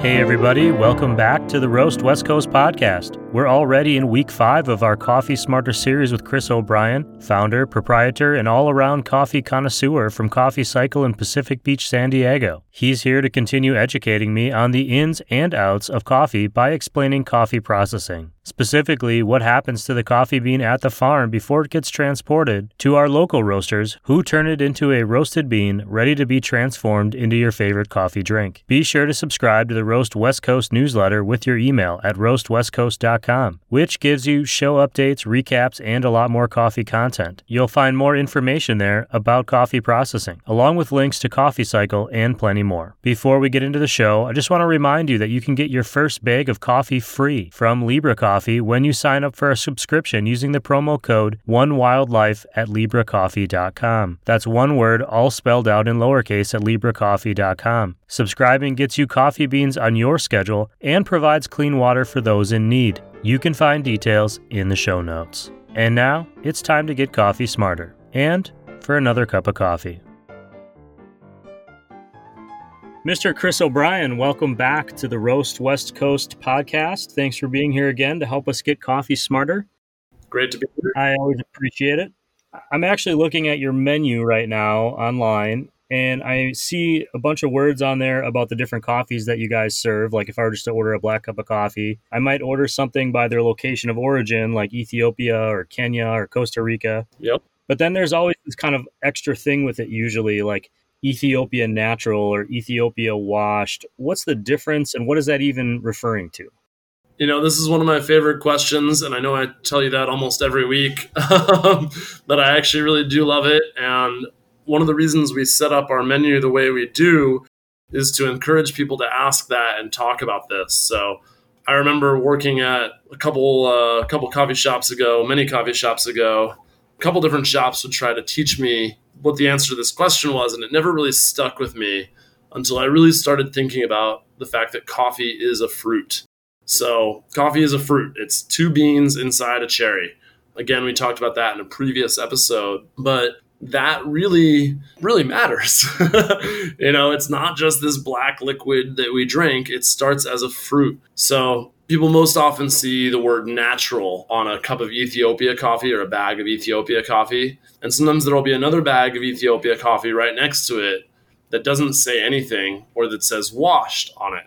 Hey, everybody, welcome back to the Roast West Coast podcast. We're already in week five of our Coffee Smarter series with Chris O'Brien, founder, proprietor, and all around coffee connoisseur from Coffee Cycle in Pacific Beach, San Diego. He's here to continue educating me on the ins and outs of coffee by explaining coffee processing. Specifically, what happens to the coffee bean at the farm before it gets transported to our local roasters who turn it into a roasted bean ready to be transformed into your favorite coffee drink. Be sure to subscribe to the Roast West Coast newsletter with your email at roastwestcoast.com, which gives you show updates, recaps, and a lot more coffee content. You'll find more information there about coffee processing, along with links to Coffee Cycle and plenty more. Before we get into the show, I just want to remind you that you can get your first bag of coffee free from Libra Coffee when you sign up for a subscription using the promo code OneWildlife at LibraCoffee.com. That's one word, all spelled out in lowercase at LibraCoffee.com. Subscribing gets you coffee beans on your schedule and provides clean water for those in need. You can find details in the show notes. And now it's time to get coffee smarter and for another cup of coffee. Mr. Chris O'Brien, welcome back to the Roast West Coast podcast. Thanks for being here again to help us get coffee smarter. Great to be here. I always appreciate it. I'm actually looking at your menu right now online, and I see a bunch of words on there about the different coffees that you guys serve. Like if I were just to order a black cup of coffee, I might order something by their location of origin, like Ethiopia or Kenya or Costa Rica. Yep. But then there's always this kind of extra thing with it, usually like Ethiopia natural or Ethiopia washed. What's the difference, and what is that even referring to? You know, this is one of my favorite questions, and I know I tell you that almost every week, um, but I actually really do love it. And one of the reasons we set up our menu the way we do is to encourage people to ask that and talk about this. So I remember working at a couple uh, couple coffee shops ago, many coffee shops ago. A couple different shops would try to teach me what the answer to this question was, and it never really stuck with me until I really started thinking about the fact that coffee is a fruit. So, coffee is a fruit. It's two beans inside a cherry. Again, we talked about that in a previous episode, but that really, really matters. you know, it's not just this black liquid that we drink, it starts as a fruit. So, people most often see the word natural on a cup of Ethiopia coffee or a bag of Ethiopia coffee. And sometimes there'll be another bag of Ethiopia coffee right next to it that doesn't say anything or that says washed on it.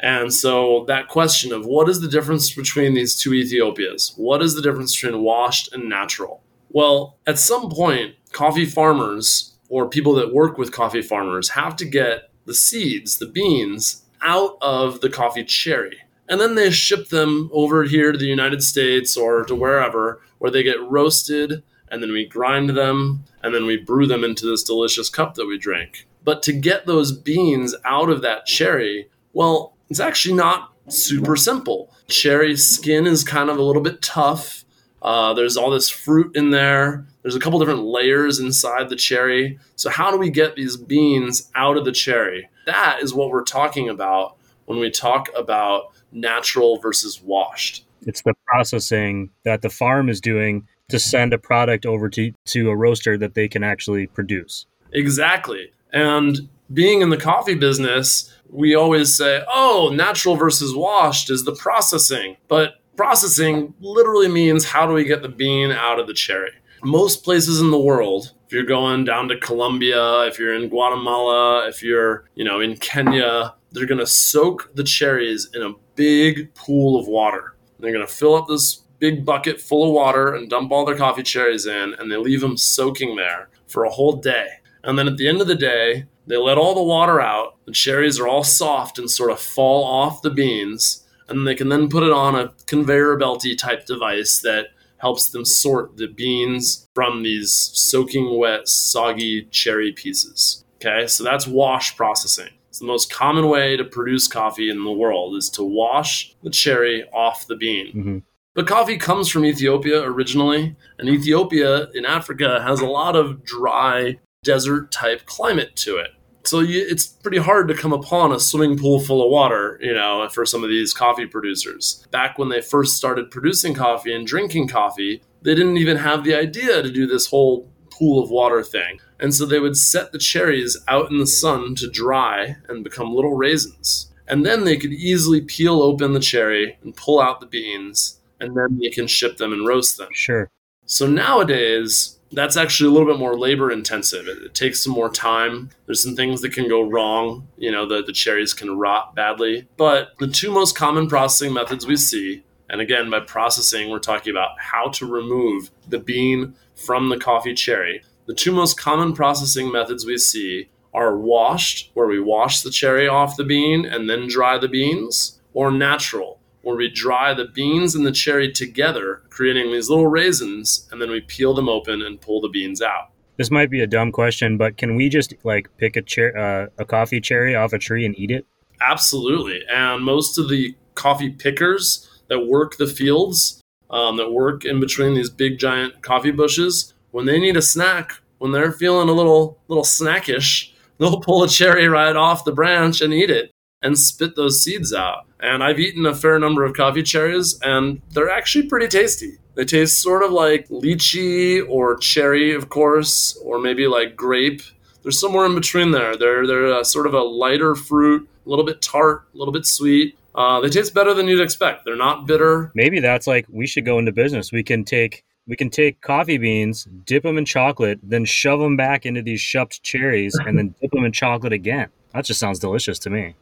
And so that question of what is the difference between these two Ethiopias? What is the difference between washed and natural? Well, at some point, coffee farmers or people that work with coffee farmers have to get the seeds, the beans, out of the coffee cherry. And then they ship them over here to the United States or to wherever, where they get roasted, and then we grind them, and then we brew them into this delicious cup that we drink. But to get those beans out of that cherry, well, it's actually not super simple. Cherry skin is kind of a little bit tough. Uh, there's all this fruit in there. There's a couple different layers inside the cherry. So, how do we get these beans out of the cherry? That is what we're talking about when we talk about natural versus washed. It's the processing that the farm is doing to send a product over to, to a roaster that they can actually produce. Exactly. And being in the coffee business, we always say, oh, natural versus washed is the processing. But processing literally means how do we get the bean out of the cherry? Most places in the world, if you're going down to Colombia, if you're in Guatemala, if you're, you know, in Kenya, they're going to soak the cherries in a big pool of water. They're going to fill up this big bucket full of water and dump all their coffee cherries in, and they leave them soaking there for a whole day. And then at the end of the day, they let all the water out. The cherries are all soft and sort of fall off the beans, and they can then put it on a conveyor belty type device that helps them sort the beans from these soaking wet, soggy cherry pieces. Okay, so that's wash processing. It's the most common way to produce coffee in the world is to wash the cherry off the bean. Mm-hmm. But coffee comes from Ethiopia originally, and Ethiopia in Africa has a lot of dry desert type climate to it. So you, it's pretty hard to come upon a swimming pool full of water, you know, for some of these coffee producers. Back when they first started producing coffee and drinking coffee, they didn't even have the idea to do this whole pool of water thing. And so they would set the cherries out in the sun to dry and become little raisins. And then they could easily peel open the cherry and pull out the beans, and then they can ship them and roast them. Sure. So nowadays, that's actually a little bit more labor intensive. It, it, takes some more time. There's some things that can go wrong. You know, the, the cherries can rot badly. But the two most common processing methods we see, and again, by processing, we're talking about how to remove the bean from the coffee cherry. The two most common processing methods we see are washed, where we wash the cherry off the bean and then dry the beans, or natural, where we dry the beans and the cherry together, creating these little raisins, and then we peel them open and pull the beans out. This might be a dumb question, but can we just like pick a cher- uh, a coffee cherry off a tree and eat it? Absolutely. And most of the coffee pickers that work the fields, um, that work in between these big giant coffee bushes, when they need a snack, when they're feeling a little little snackish, they'll pull a cherry right off the branch and eat it and spit those seeds out. And I've eaten a fair number of coffee cherries, and they're actually pretty tasty. They taste sort of like lychee or cherry, of course, or maybe like grape. They're somewhere in between there. They're they're a, sort of a lighter fruit, a little bit tart, a little bit sweet. Uh, they taste better than you'd expect. They're not bitter. Maybe that's like we should go into business. We can take we can take coffee beans, dip them in chocolate, then shove them back into these shupped cherries, and then dip them in chocolate again. That just sounds delicious to me.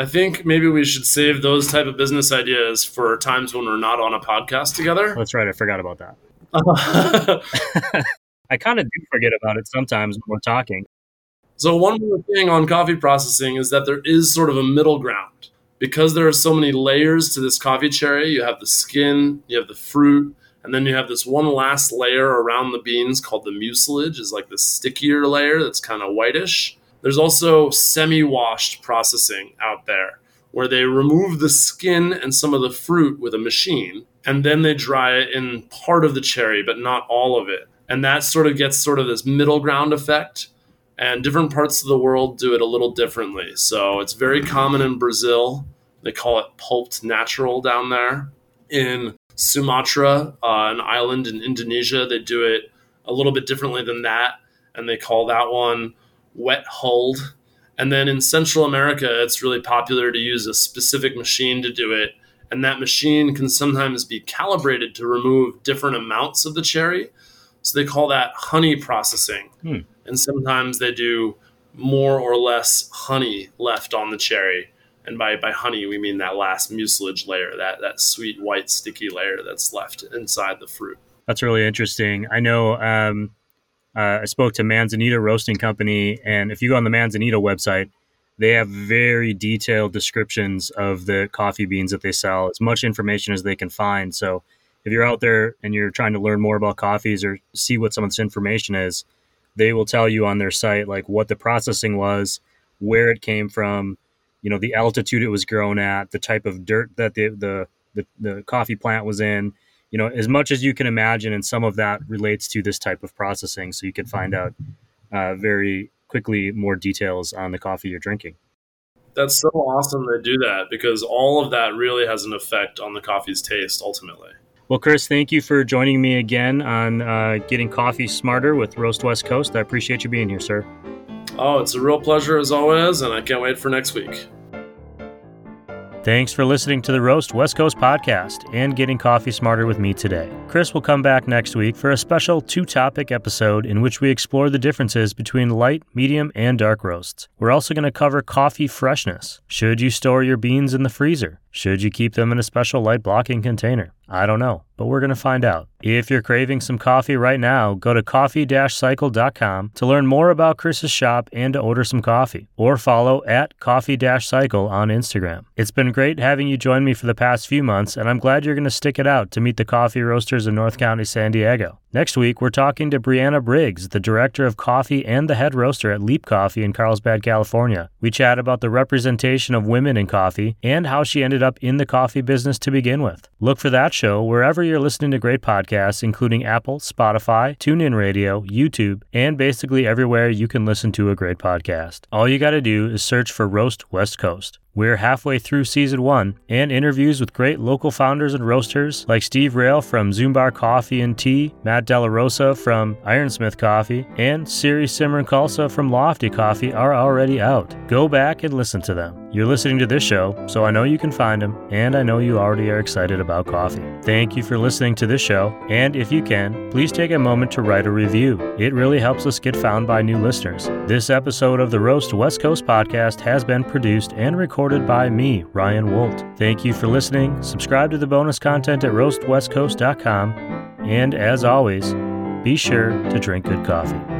I think maybe we should save those type of business ideas for times when we're not on a podcast together. That's right. I forgot about that. I kind of do forget about it sometimes when we're talking. So one more thing on coffee processing is that there is sort of a middle ground. Because there are so many layers to this coffee cherry, you have the skin, you have the fruit, and then you have this one last layer around the beans called the mucilage, is like the stickier layer that's kind of whitish. There's also semi washed processing out there where they remove the skin and some of the fruit with a machine and then they dry it in part of the cherry, but not all of it. And that sort of gets sort of this middle ground effect. And different parts of the world do it a little differently. So it's very common in Brazil. They call it pulped natural down there. In Sumatra, uh, an island in Indonesia, they do it a little bit differently than that. And they call that one wet hulled. And then in Central America, it's really popular to use a specific machine to do it. And that machine can sometimes be calibrated to remove different amounts of the cherry. So they call that honey processing. Hmm. And sometimes they do more or less honey left on the cherry. And by, by honey, we mean that last mucilage layer, that, that sweet, white, sticky layer that's left inside the fruit. That's really interesting. I know um, uh, I spoke to Manzanita Roasting Company, and if you go on the Manzanita website, they have very detailed descriptions of the coffee beans that they sell, as much information as they can find. So, if you're out there and you're trying to learn more about coffees or see what some of this information is, they will tell you on their site like what the processing was, where it came from, you know, the altitude it was grown at, the type of dirt that the the the, the coffee plant was in, you know, as much as you can imagine, and some of that relates to this type of processing. So you can find out uh, very quickly more details on the coffee you're drinking. That's so awesome they do that because all of that really has an effect on the coffee's taste ultimately. Well, Chris, thank you for joining me again on uh, Getting Coffee Smarter with Roast West Coast. I appreciate you being here, sir. Oh, it's a real pleasure as always, and I can't wait for next week. Thanks for listening to the Roast West Coast podcast and getting coffee smarter with me today. Chris will come back next week for a special two topic episode in which we explore the differences between light, medium, and dark roasts. We're also going to cover coffee freshness. Should you store your beans in the freezer? Should you keep them in a special light blocking container? I don't know, but we're going to find out. If you're craving some coffee right now, go to coffee cycle.com to learn more about Chris's shop and to order some coffee, or follow at coffee cycle on Instagram. It's been great having you join me for the past few months, and I'm glad you're going to stick it out to meet the coffee roasters in North County, San Diego. Next week, we're talking to Brianna Briggs, the director of coffee and the head roaster at Leap Coffee in Carlsbad, California. We chat about the representation of women in coffee and how she ended up in the coffee business to begin with. Look for that show wherever you're listening to great podcasts, including Apple, Spotify, TuneIn Radio, YouTube, and basically everywhere you can listen to a great podcast. All you got to do is search for Roast West Coast. We're halfway through season one, and interviews with great local founders and roasters like Steve Rail from Zumbar Coffee and Tea, Matt Della Rosa from Ironsmith Coffee, and Siri Simran Khalsa from Lofty Coffee are already out. Go back and listen to them. You're listening to this show, so I know you can find them, and I know you already are excited about coffee. Thank you for listening to this show, and if you can, please take a moment to write a review. It really helps us get found by new listeners. This episode of the Roast West Coast podcast has been produced and recorded by me, Ryan Woldt. Thank you for listening. Subscribe to the bonus content at roastwestcoast.com, and as always, be sure to drink good coffee.